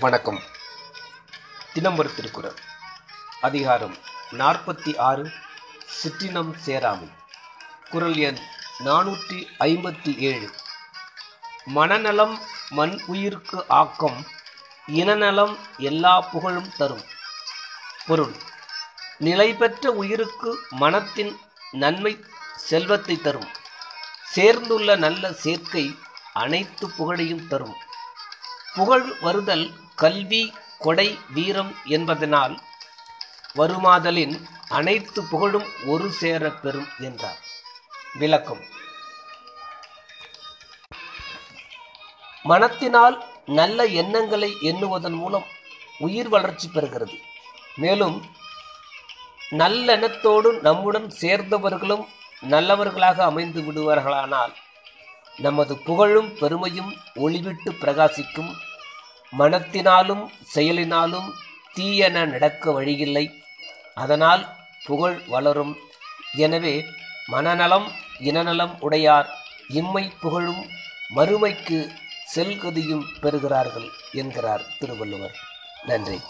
வணக்கம். தினம்பரு திருக்குறள். அதிகாரம் நாற்பத்தி ஆறு சிற்றினம் சேராமை. குரல் எண் நானூற்றி ஐம்பத்தி ஏழு. மனநலம் மண் உயிர்க்கு ஆக்கம் இனநலம் எல்லா புகழும் தரும். பொருள் நிலை பெற்ற உயிருக்கு மனத்தின் நன்மை செல்வத்தை தரும். சேர்ந்துள்ள நல்ல சேர்க்கை அனைத்து புகழையும் தரும். புகழ் வருதல் கல்வி கொடை வீரம் என்பதனால் வருமாதலின் அனைத்து புகழும் ஒரு சேர பெறும் என்றார். விளக்கம். மனத்தினால் நல்ல எண்ணங்களை எண்ணுவதன் மூலம் உயிர் வளர்ச்சி பெறுகிறது. மேலும் நல்லெண்ணத்தோடு நம்முடன் சேர்ந்தவர்களும் நல்லவர்களாக அமைந்து விடுவார்களானால் நமது புகழும் பெருமையும் ஒளிவிட்டு பிரகாசிக்கும் மனத்தினாலும் செயலினாலும் தீயென நடக்க வழியில்லை. அதனால் புகழ் வளரும். எனவே மனநலம் இனநலம் உடையார். இம்மை புகழும் மறுமைக்கு செல்கதியும் பெறுகிறார்கள் என்கிறார் திருவள்ளுவர். நன்றி.